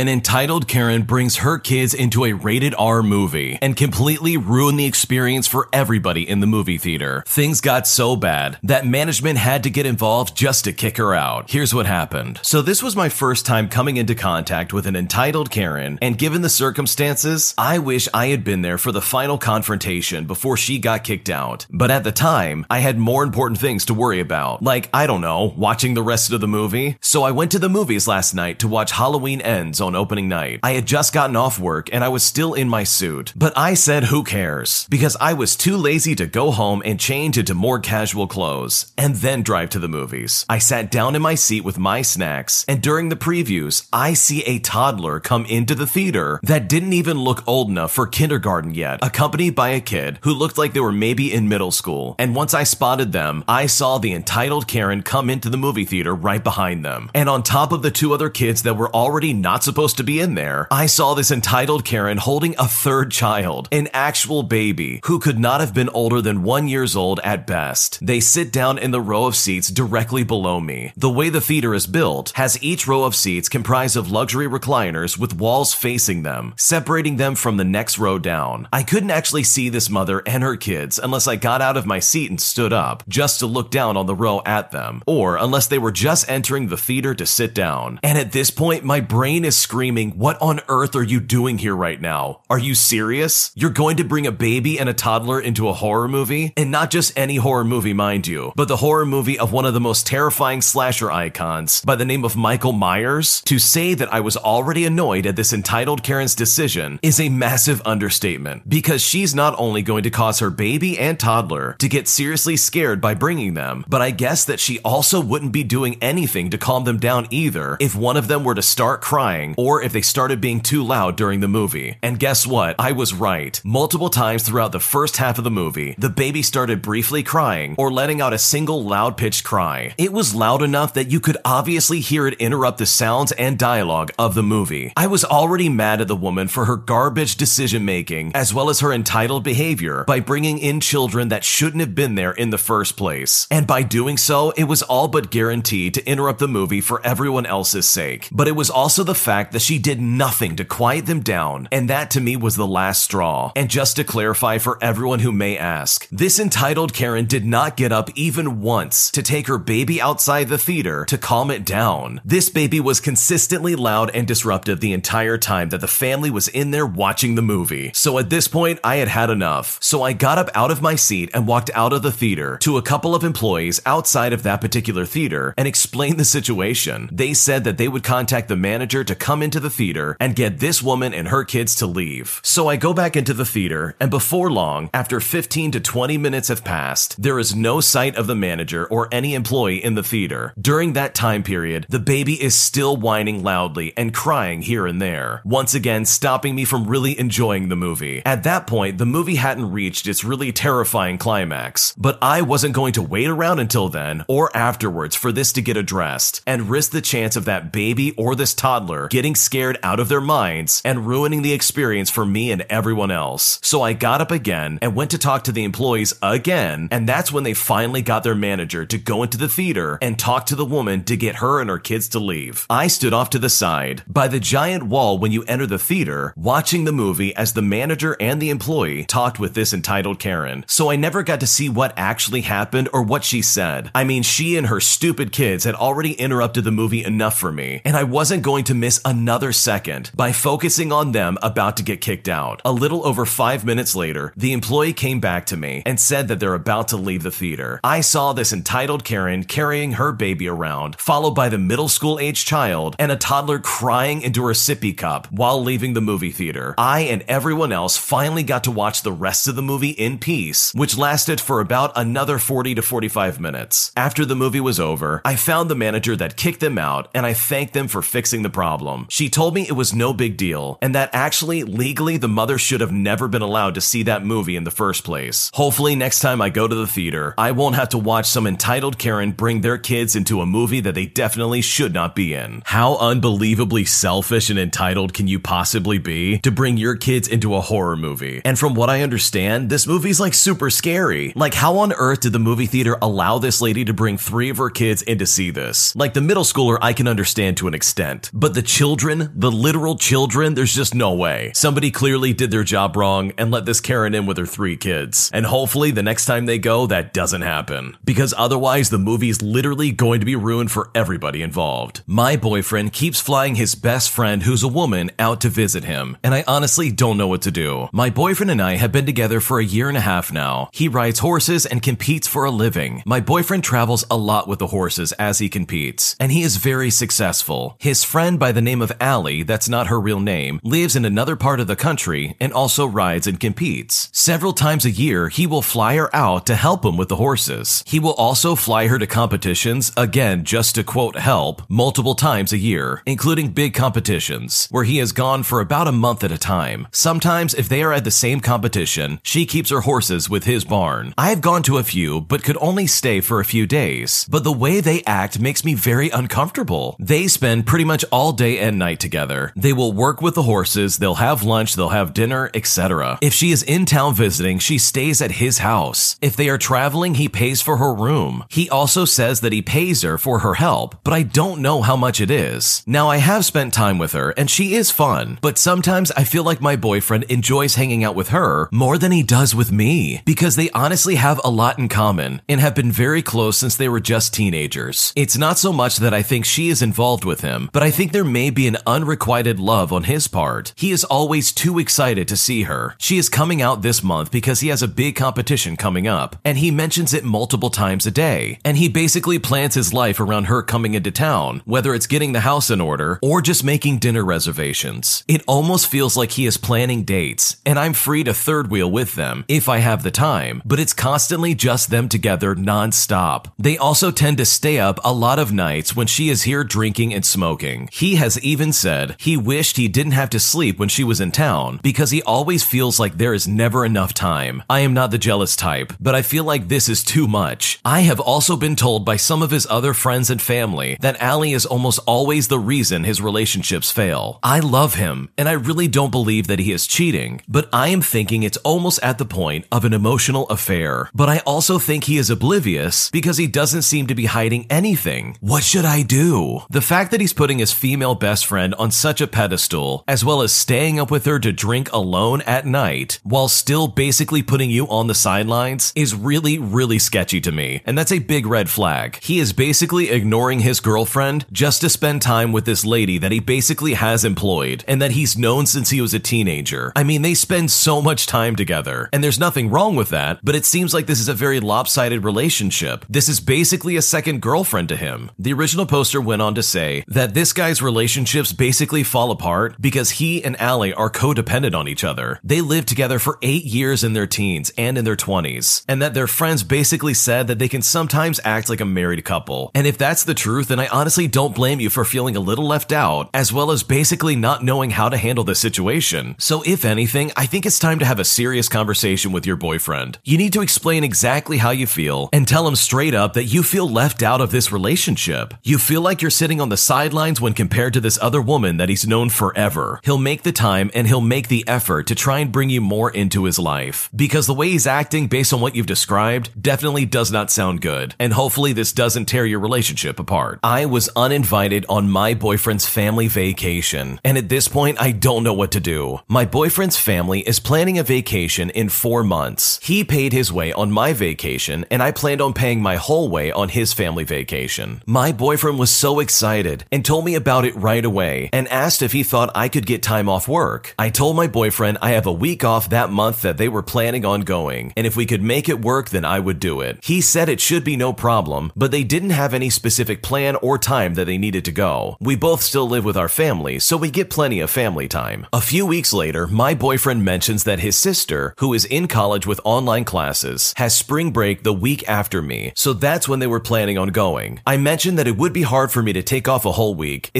An entitled Karen brings her kids into a rated R movie and completely ruin the experience for everybody in the movie theater. Things got so bad that management had to get involved just to kick her out. Here's what happened. So this was my first time coming into contact with an entitled Karen, and given the circumstances, I wish I had been there for the final confrontation before she got kicked out. But at the time, I had more important things to worry about, like, I don't know, watching the rest of the movie. So I went to the movies last night to watch Halloween Ends on opening night. I had just gotten off work and I was still in my suit, but I said who cares? Because I was too lazy to go home and change into more casual clothes and then drive to the movies. I sat down in my seat with my snacks and during the previews, I see a toddler come into the theater that didn't even look old enough for kindergarten yet, accompanied by a kid who looked like they were maybe in middle school. And once I spotted them, I saw the entitled Karen come into the movie theater right behind them. And on top of the two other kids that were already not supposed to be in there, I saw this entitled Karen holding a third child, an actual baby, who could not have been older than one years old at best. They sit down in the row of seats directly below me. The way the theater is built has each row of seats comprised of luxury recliners with walls facing them, separating them from the next row down. I couldn't actually see this mother and her kids unless I got out of my seat and stood up, just to look down on the row at them, or unless they were just entering the theater to sit down. And at this point, my brain is screaming, What on earth are you doing here right now? Are you serious? You're going to bring a baby and a toddler into a horror movie? And not just any horror movie, mind you, but the horror movie of one of the most terrifying slasher icons by the name of Michael Myers? To say that I was already annoyed at this entitled Karen's decision is a massive understatement because she's not only going to cause her baby and toddler to get seriously scared by bringing them, but I guess that she also wouldn't be doing anything to calm them down either if one of them were to start crying or if they started being too loud during the movie. And guess what? I was right. Multiple times throughout the first half of the movie, the baby started briefly crying or letting out a single loud pitched cry. It was loud enough that you could obviously hear it interrupt the sounds and dialogue of the movie. I was already mad at the woman for her garbage decision making as well as her entitled behavior by bringing in children that shouldn't have been there in the first place. And by doing so, it was all but guaranteed to interrupt the movie for everyone else's sake. But it was also the fact that she did nothing to quiet them down, and that to me was the last straw. And just to clarify for everyone who may ask, this entitled Karen did not get up even once to take her baby outside the theater to calm it down. This baby was consistently loud and disruptive the entire time that the family was in there watching the movie. So at this point, I had had enough. So I got up out of my seat and walked out of the theater to a couple of employees outside of that particular theater and explained the situation. They said that they would contact the manager to come into the theater and get this woman and her kids to leave. So I go back into the theater, and before long, after 15 to 20 minutes have passed, there is no sight of the manager or any employee in the theater. During that time period, the baby is still whining loudly and crying here and there, once again stopping me from really enjoying the movie. At that point, the movie hadn't reached its really terrifying climax, but I wasn't going to wait around until then or afterwards for this to get addressed and risk the chance of that baby or this toddler getting scared out of their minds and ruining the experience for me and everyone else. So I got up again and went to talk to the employees again, and that's when they finally got their manager to go into the theater and talk to the woman to get her and her kids to leave. I stood off to the side by the giant wall when you enter the theater, watching the movie as the manager and the employee talked with this entitled Karen. So I never got to see what actually happened or what she said. I mean, she and her stupid kids had already interrupted the movie enough for me, and I wasn't going to miss another second by focusing on them about to get kicked out. A little over five minutes later, the employee came back to me and said that they're about to leave the theater. I saw this entitled Karen carrying her baby around, followed by the middle school age child and a toddler crying into her sippy cup while leaving the movie theater. I and everyone else finally got to watch the rest of the movie in peace, which lasted for about another 40 to 45 minutes. After the movie was over, I found the manager that kicked them out and I thanked them for fixing the problem. She told me it was no big deal and that actually legally the mother should have never been allowed to see that movie in the first place. Hopefully next time I go to the theater, I won't have to watch some entitled Karen bring their kids into a movie that they definitely should not be in. How unbelievably selfish and entitled can you possibly be to bring your kids into a horror movie? And from what I understand, this movie's like super scary. Like how on earth did the movie theater allow this lady to bring three of her kids in to see this? Like the middle schooler I can understand to an extent, but the children children, the literal children, there's just no way. Somebody clearly did their job wrong and let this Karen in with her three kids. And hopefully the next time they go, that doesn't happen. Because otherwise, the movie's literally going to be ruined for everybody involved. My boyfriend keeps flying his best friend, who's a woman, out to visit him, and I honestly don't know what to do. My boyfriend and I have been together for a year and a half now. He rides horses and competes for a living. My boyfriend travels a lot with the horses as he competes, and he is very successful. His friend by the name of Allie, that's not her real name, lives in another part of the country and also rides and competes. Several times a year, he will fly her out to help him with the horses. He will also fly her to competitions, again, just to quote help, multiple times a year, including big competitions, where he has gone for about a month at a time. Sometimes, if they are at the same competition, she keeps her horses with his barn. I have gone to a few, but could only stay for a few days. But the way they act makes me very uncomfortable. They spend pretty much all day and night together. They will work with the horses, they'll have lunch, they'll have dinner, etc. If she is in town visiting, she stays at his house. If they are traveling, he pays for her room. He also says that he pays her for her help, but I don't know how much it is. Now, I have spent time with her, and she is fun, but sometimes I feel like my boyfriend enjoys hanging out with her more than he does with me, because they honestly have a lot in common and have been very close since they were just teenagers. It's not so much that I think she is involved with him, but I think there may be an unrequited love on his part. He is always too excited to see her. She is coming out this month because he has a big competition coming up, and he mentions it multiple times a day. And he basically plans his life around her coming into town, whether it's getting the house in order or just making dinner reservations. It almost feels like he is planning dates, and I'm free to third wheel with them if I have the time, but it's constantly just them together nonstop. They also tend to stay up a lot of nights when she is here drinking and smoking. He has even said he wished he didn't have to sleep when she was in town because he always feels like there is never enough time. I am not the jealous type, but I feel like this is too much. I have also been told by some of his other friends and family that Allie is almost always the reason his relationships fail. I love him, and I really don't believe that he is cheating, but I am thinking it's almost at the point of an emotional affair. But I also think he is oblivious because he doesn't seem to be hiding anything. What should I do? The fact that he's putting his female best friend on such a pedestal, as well as staying up with her to drink alone at night, while still basically putting you on the sidelines, is really, really sketchy to me. And that's a big red flag. He is basically ignoring his girlfriend just to spend time with this lady that he basically has employed and that he's known since he was a teenager. I mean, they spend so much time together, and there's nothing wrong with that, but it seems like this is a very lopsided relationship. This is basically a second girlfriend to him. The original poster went on to say that this guy's relationships basically fall apart because he and Allie are codependent on each other. They lived together for eight years in their teens and in their 20s, and that their friends basically said that they can sometimes act like a married couple. And if that's the truth, then I honestly don't blame you for feeling a little left out, as well as basically not knowing how to handle the situation. So, if anything, I think it's time to have a serious conversation with your boyfriend. You need to explain exactly how you feel and tell him straight up that you feel left out of this relationship. You feel like you're sitting on the sidelines when compared to this other woman that he's known forever. He'll make the time and he'll make the effort to try and bring you more into his life. Because the way he's acting based on what you've described definitely does not sound good. And hopefully this doesn't tear your relationship apart. I was uninvited on my boyfriend's family vacation. And at this point, I don't know what to do. My boyfriend's family is planning a vacation in four months. He paid his way on my vacation and I planned on paying my whole way on his family vacation. My boyfriend was so excited and told me about it right away and asked if he thought I could get time off work. I told my boyfriend I have a week off that month that they were planning on going, and if we could make it work, then I would do it. He said it should be no problem, but they didn't have any specific plan or time that they needed to go. We both still live with our family, so we get plenty of family time. A few weeks later, my boyfriend mentions that his sister, who is in college with online classes, has spring break the week after me, so that's when they were planning on going. I mentioned that it would be hard for me to take off a whole week,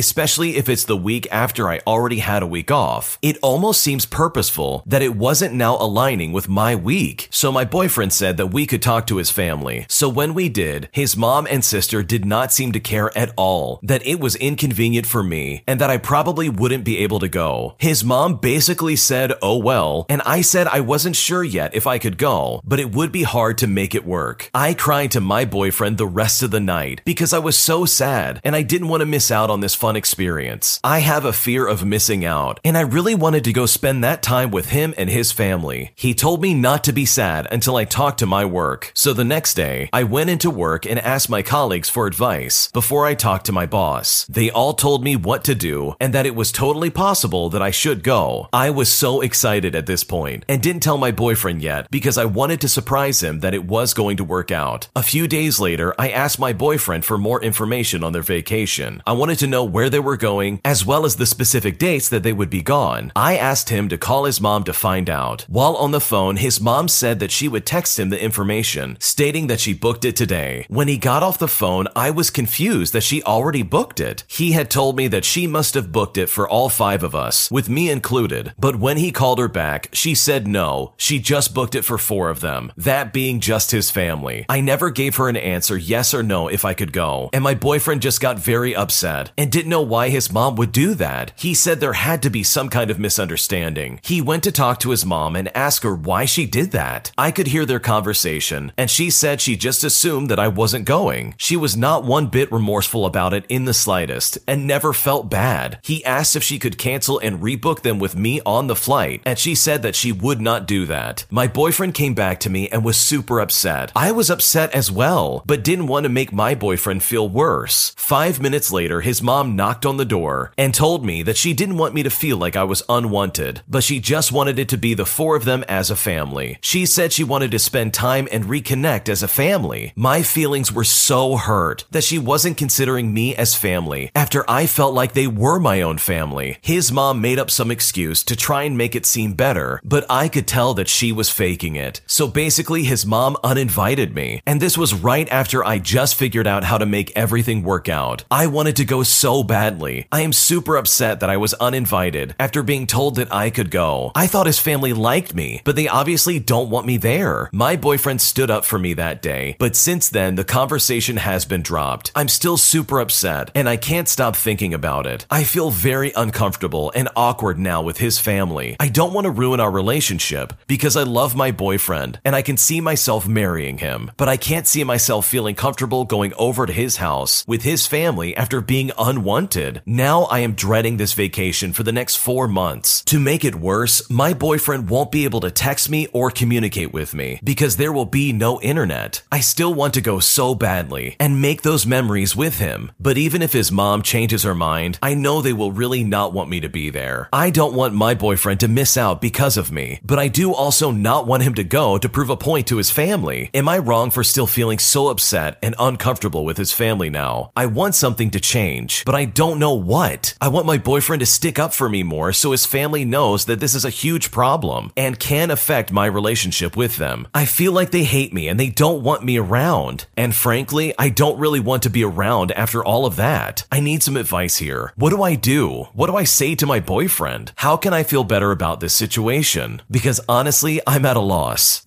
if it's the week after I already had a week off. It almost seems purposeful that it wasn't now aligning with my week. So my boyfriend said that we could talk to his family. So when we did, his mom and sister did not seem to care at all that it was inconvenient for me and that I probably wouldn't be able to go. His mom basically said, oh well, and I said I wasn't sure yet if I could go, but it would be hard to make it work. I cried to my boyfriend the rest of the night because I was so sad and I didn't want to miss out on this fun experience experience. I have a fear of missing out, and I really wanted to go spend that time with him and his family. He told me not to be sad until I talked to my work. So the next day, I went into work and asked my colleagues for advice before I talked to my boss. They all told me what to do and that it was totally possible that I should go. I was so excited at this point and didn't tell my boyfriend yet because I wanted to surprise him that it was going to work out. A few days later, I asked my boyfriend for more information on their vacation. I wanted to know where they were going as well as the specific dates that they would be gone. I asked him to call his mom to find out. While on the phone, his mom said that she would text him the information, stating that she booked it today. When he got off the phone, I was confused that she already booked it. He had told me that she must have booked it for all five of us, with me included. But when he called her back, she said no, she just booked it for four of them, that being just his family. I never gave her an answer yes or no if I could go, and my boyfriend just got very upset and didn't know why his mom would do that. He said there had to be some kind of misunderstanding. He went to talk to his mom and ask her why she did that. I could hear their conversation, and she said she just assumed that I wasn't going. She was not one bit remorseful about it in the slightest, and never felt bad. He asked if she could cancel and rebook them with me on the flight, and she said that she would not do that. My boyfriend came back to me and was super upset. I was upset as well, but didn't want to make my boyfriend feel worse. Five minutes later, his mom knocked on the door and told me that she didn't want me to feel like I was unwanted, but she just wanted it to be the four of them as a family. She said she wanted to spend time and reconnect as a family. My feelings were so hurt that she wasn't considering me as family after I felt like they were my own family. His mom made up some excuse to try and make it seem better, but I could tell that she was faking it. So basically, his mom uninvited me, and this was right after I just figured out how to make everything work out. I wanted to go so badly. I am super upset that I was uninvited after being told that I could go. I thought his family liked me, but they obviously don't want me there. My boyfriend stood up for me that day, but since then, the conversation has been dropped. I'm still super upset, and I can't stop thinking about it. I feel very uncomfortable and awkward now with his family. I don't want to ruin our relationship because I love my boyfriend and I can see myself marrying him, but I can't see myself feeling comfortable going over to his house with his family after being unwanted. Now I am dreading this vacation for the next four months. To make it worse, my boyfriend won't be able to text me or communicate with me because there will be no internet. I still want to go so badly and make those memories with him, but even if his mom changes her mind, I know they will really not want me to be there. I don't want my boyfriend to miss out because of me, but I do also not want him to go to prove a point to his family. Am I wrong for still feeling so upset and uncomfortable with his family now? I want something to change, but I don't know what. I want my boyfriend to stick up for me more so his family knows that this is a huge problem and can affect my relationship with them. I feel like they hate me and they don't want me around. And frankly, I don't really want to be around after all of that. I need some advice here. What do I do? What do I say to my boyfriend? How can I feel better about this situation? Because honestly, I'm at a loss.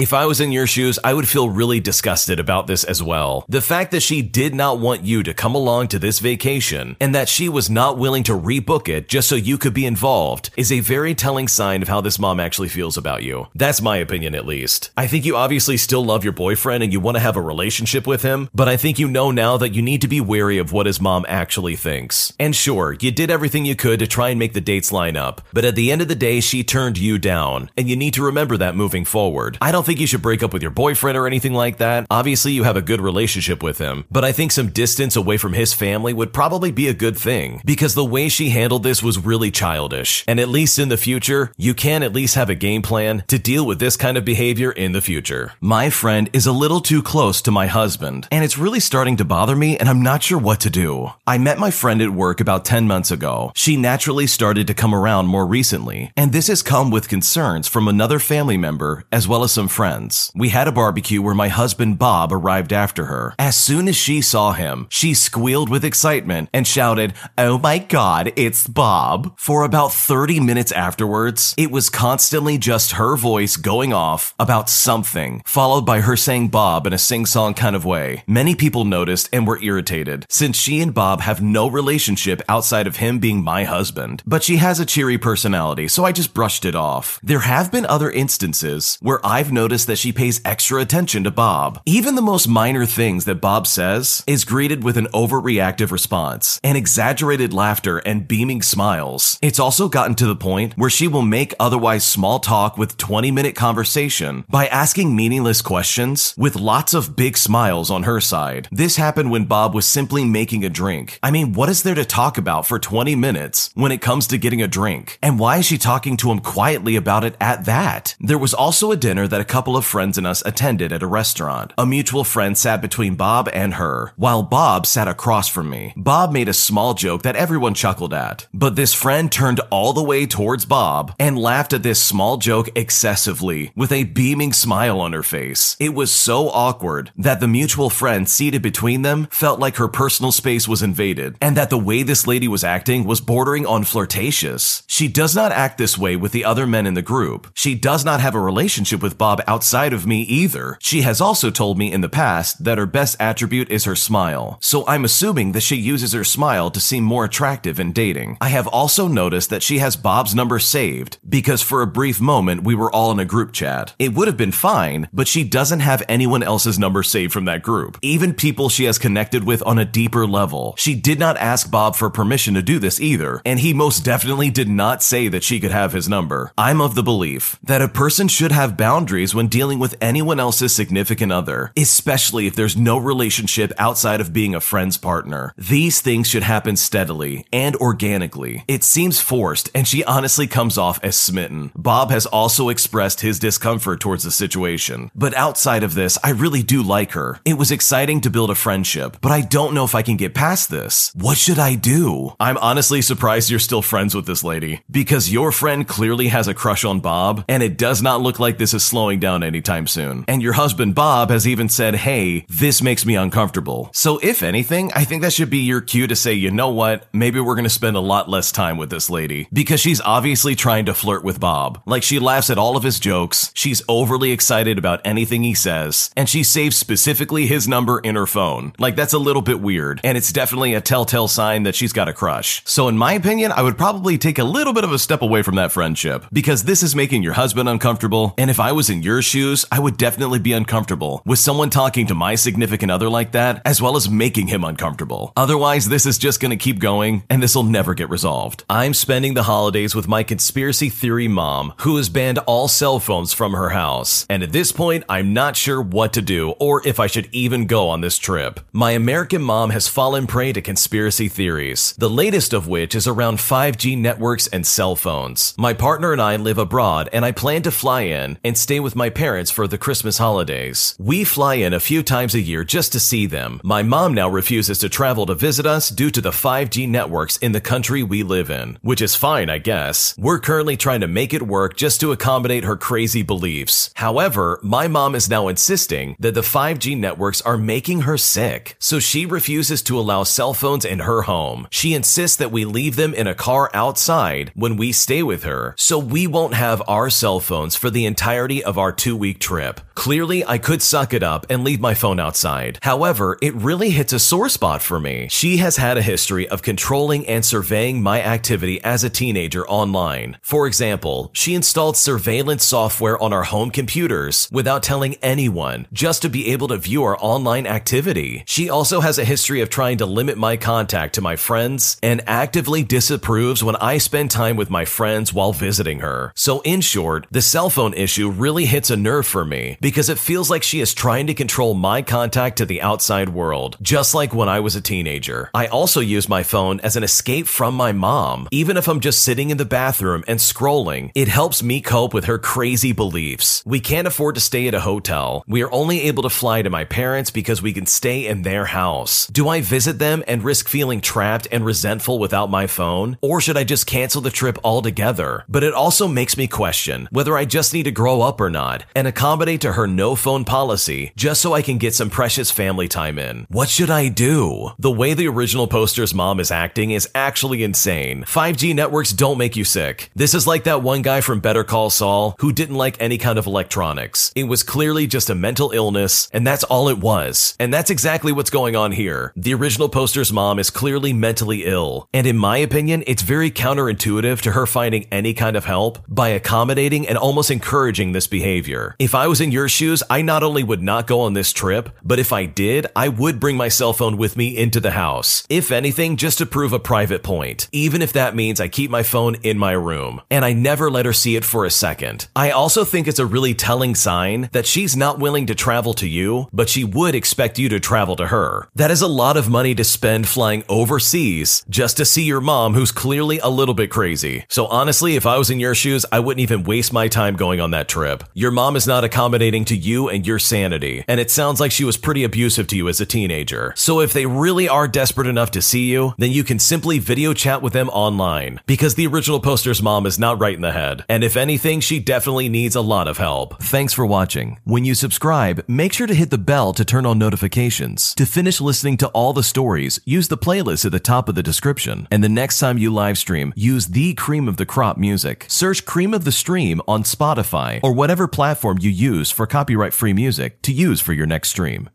If I was in your shoes, I would feel really disgusted about this as well. The fact that she did not want you to come along to this vacation and that she was not willing to rebook it just so you could be involved is a very telling sign of how this mom actually feels about you. That's my opinion at least. I think you obviously still love your boyfriend and you want to have a relationship with him, but I think you know now that you need to be wary of what his mom actually thinks. And sure, you did everything you could to try and make the dates line up, but at the end of the day, she turned you down, and you need to remember that moving forward. I don't don't think you should break up with your boyfriend or anything like that. Obviously, you have a good relationship with him, but I think some distance away from his family would probably be a good thing because the way she handled this was really childish. And at least in the future, you can at least have a game plan to deal with this kind of behavior in the future. My friend is a little too close to my husband, and it's really starting to bother me, and I'm not sure what to do. I met my friend at work about 10 months ago. She naturally started to come around more recently, and this has come with concerns from another family member as well as some friends. We had a barbecue where my husband Bob arrived after her. As soon as she saw him, she squealed with excitement and shouted, Oh my god, it's Bob. For about 30 minutes afterwards, it was constantly just her voice going off about something, followed by her saying Bob in a sing song kind of way. Many people noticed and were irritated, since she and Bob have no relationship outside of him being my husband. But she has a cheery personality, so I just brushed it off. There have been other instances where I've noticed notice that she pays extra attention to Bob. Even the most minor things that Bob says is greeted with an overreactive response, and exaggerated laughter and beaming smiles. It's also gotten to the point where she will make otherwise small talk with 20 minute conversation by asking meaningless questions with lots of big smiles on her side. This happened when Bob was simply making a drink. I mean, what is there to talk about for 20 minutes when it comes to getting a drink? And why is she talking to him quietly about it at that? There was also a dinner that a couple of friends and us attended at a restaurant. A mutual friend sat between Bob and her, while Bob sat across from me. Bob made a small joke that everyone chuckled at, but this friend turned all the way towards Bob and laughed at this small joke excessively with a beaming smile on her face. It was so awkward that the mutual friend seated between them felt like her personal space was invaded and that the way this lady was acting was bordering on flirtatious. She does not act this way with the other men in the group. She does not have a relationship with Bob outside of me either. She has also told me in the past that her best attribute is her smile, so I'm assuming that she uses her smile to seem more attractive in dating. I have also noticed that she has Bob's number saved because for a brief moment we were all in a group chat. It would have been fine, but she doesn't have anyone else's number saved from that group, even people she has connected with on a deeper level. She did not ask Bob for permission to do this either, and he most definitely did not say that she could have his number. I'm of the belief that a person should have boundaries when dealing with anyone else's significant other, especially if there's no relationship outside of being a friend's partner. These things should happen steadily and organically. It seems forced, and she honestly comes off as smitten. Bob has also expressed his discomfort towards the situation. But outside of this, I really do like her. It was exciting to build a friendship, but I don't know if I can get past this. What should I do? I'm honestly surprised you're still friends with this lady because your friend clearly has a crush on Bob, and it does not look like this is slowing down anytime soon. And your husband Bob has even said, hey, this makes me uncomfortable. So if anything, I think that should be your cue to say, you know what, maybe we're gonna spend a lot less time with this lady because she's obviously trying to flirt with Bob. Like she laughs at all of his jokes, she's overly excited about anything he says, and she saves specifically his number in her phone. Like that's a little bit weird, and it's definitely a telltale sign that she's got a crush. So in my opinion, I would probably take a little bit of a step away from that friendship because this is making your husband uncomfortable, and if I was in your shoes, I would definitely be uncomfortable with someone talking to my significant other like that, as well as making him uncomfortable. Otherwise, this is just gonna keep going, and this will never get resolved. I'm spending the holidays with my conspiracy theory mom, who has banned all cell phones from her house, and at this point, I'm not sure what to do or if I should even go on this trip. My American mom has fallen prey to conspiracy theories, the latest of which is around 5G networks and cell phones. My partner and I live abroad, and I plan to fly in and stay with with my parents for the Christmas holidays. We fly in a few times a year just to see them. My mom now refuses to travel to visit us due to the 5G networks in the country we live in, which is fine, I guess. We're currently trying to make it work just to accommodate her crazy beliefs. However, my mom is now insisting that the 5G networks are making her sick, so she refuses to allow cell phones in her home. She insists that we leave them in a car outside when we stay with her, so we won't have our cell phones for the entirety of our two week trip. Clearly, I could suck it up and leave my phone outside. However, it really hits a sore spot for me. She has had a history of controlling and surveying my activity as a teenager online. For example, she installed surveillance software on our home computers without telling anyone, just to be able to view our online activity. She also has a history of trying to limit my contact to my friends and actively disapproves when I spend time with my friends while visiting her. So, in short, the cell phone issue really hits a nerve for me because it feels like she is trying to control my contact to the outside world, just like when I was a teenager. I also use my phone as an escape from my mom. Even if I'm just sitting in the bathroom and scrolling, it helps me cope with her crazy beliefs. We can't afford to stay at a hotel. We are only able to fly to my parents because we can stay in their house. Do I visit them and risk feeling trapped and resentful without my phone? Or should I just cancel the trip altogether? But it also makes me question whether I just need to grow up or not and accommodate to her no phone policy just so I can get some precious family time in. What should I do? The way the original poster's mom is acting is actually insane. 5G networks don't make you sick. This is like that one guy from Better Call Saul who didn't like any kind of electronics. It was clearly just a mental illness, and that's all it was. And that's exactly what's going on here. The original poster's mom is clearly mentally ill, and in my opinion, it's very counterintuitive to her finding any kind of help by accommodating and almost encouraging this behavior. If I was in your shoes, I not only would not go on this trip, but if I did, I would bring my cell phone with me into the house. If anything, just to prove a private point, even if that means I keep my phone in my room, and I never let her see it for a second. I also think it's a really telling sign that she's not willing to travel to you, but she would expect you to travel to her. That is a lot of money to spend flying overseas just to see your mom who's clearly a little bit crazy. So honestly, if I was in your shoes, I wouldn't even waste my time going on that trip. Your mom is not accommodating to you and your sanity, and it sounds like she was pretty abusive to you as a teenager. So if they really are desperate enough to see you, then you can simply video chat with them online because the original poster's mom is not right in the head. And if anything, she definitely needs a lot of help. Thanks for watching. When you subscribe, make sure to hit the bell to turn on notifications. To finish listening to all the stories, use the playlist at the top of the description. And the next time you live stream, use the cream of the crop music. Search cream of the stream on Spotify or whatever platform you use for copyright free music to use for your next stream.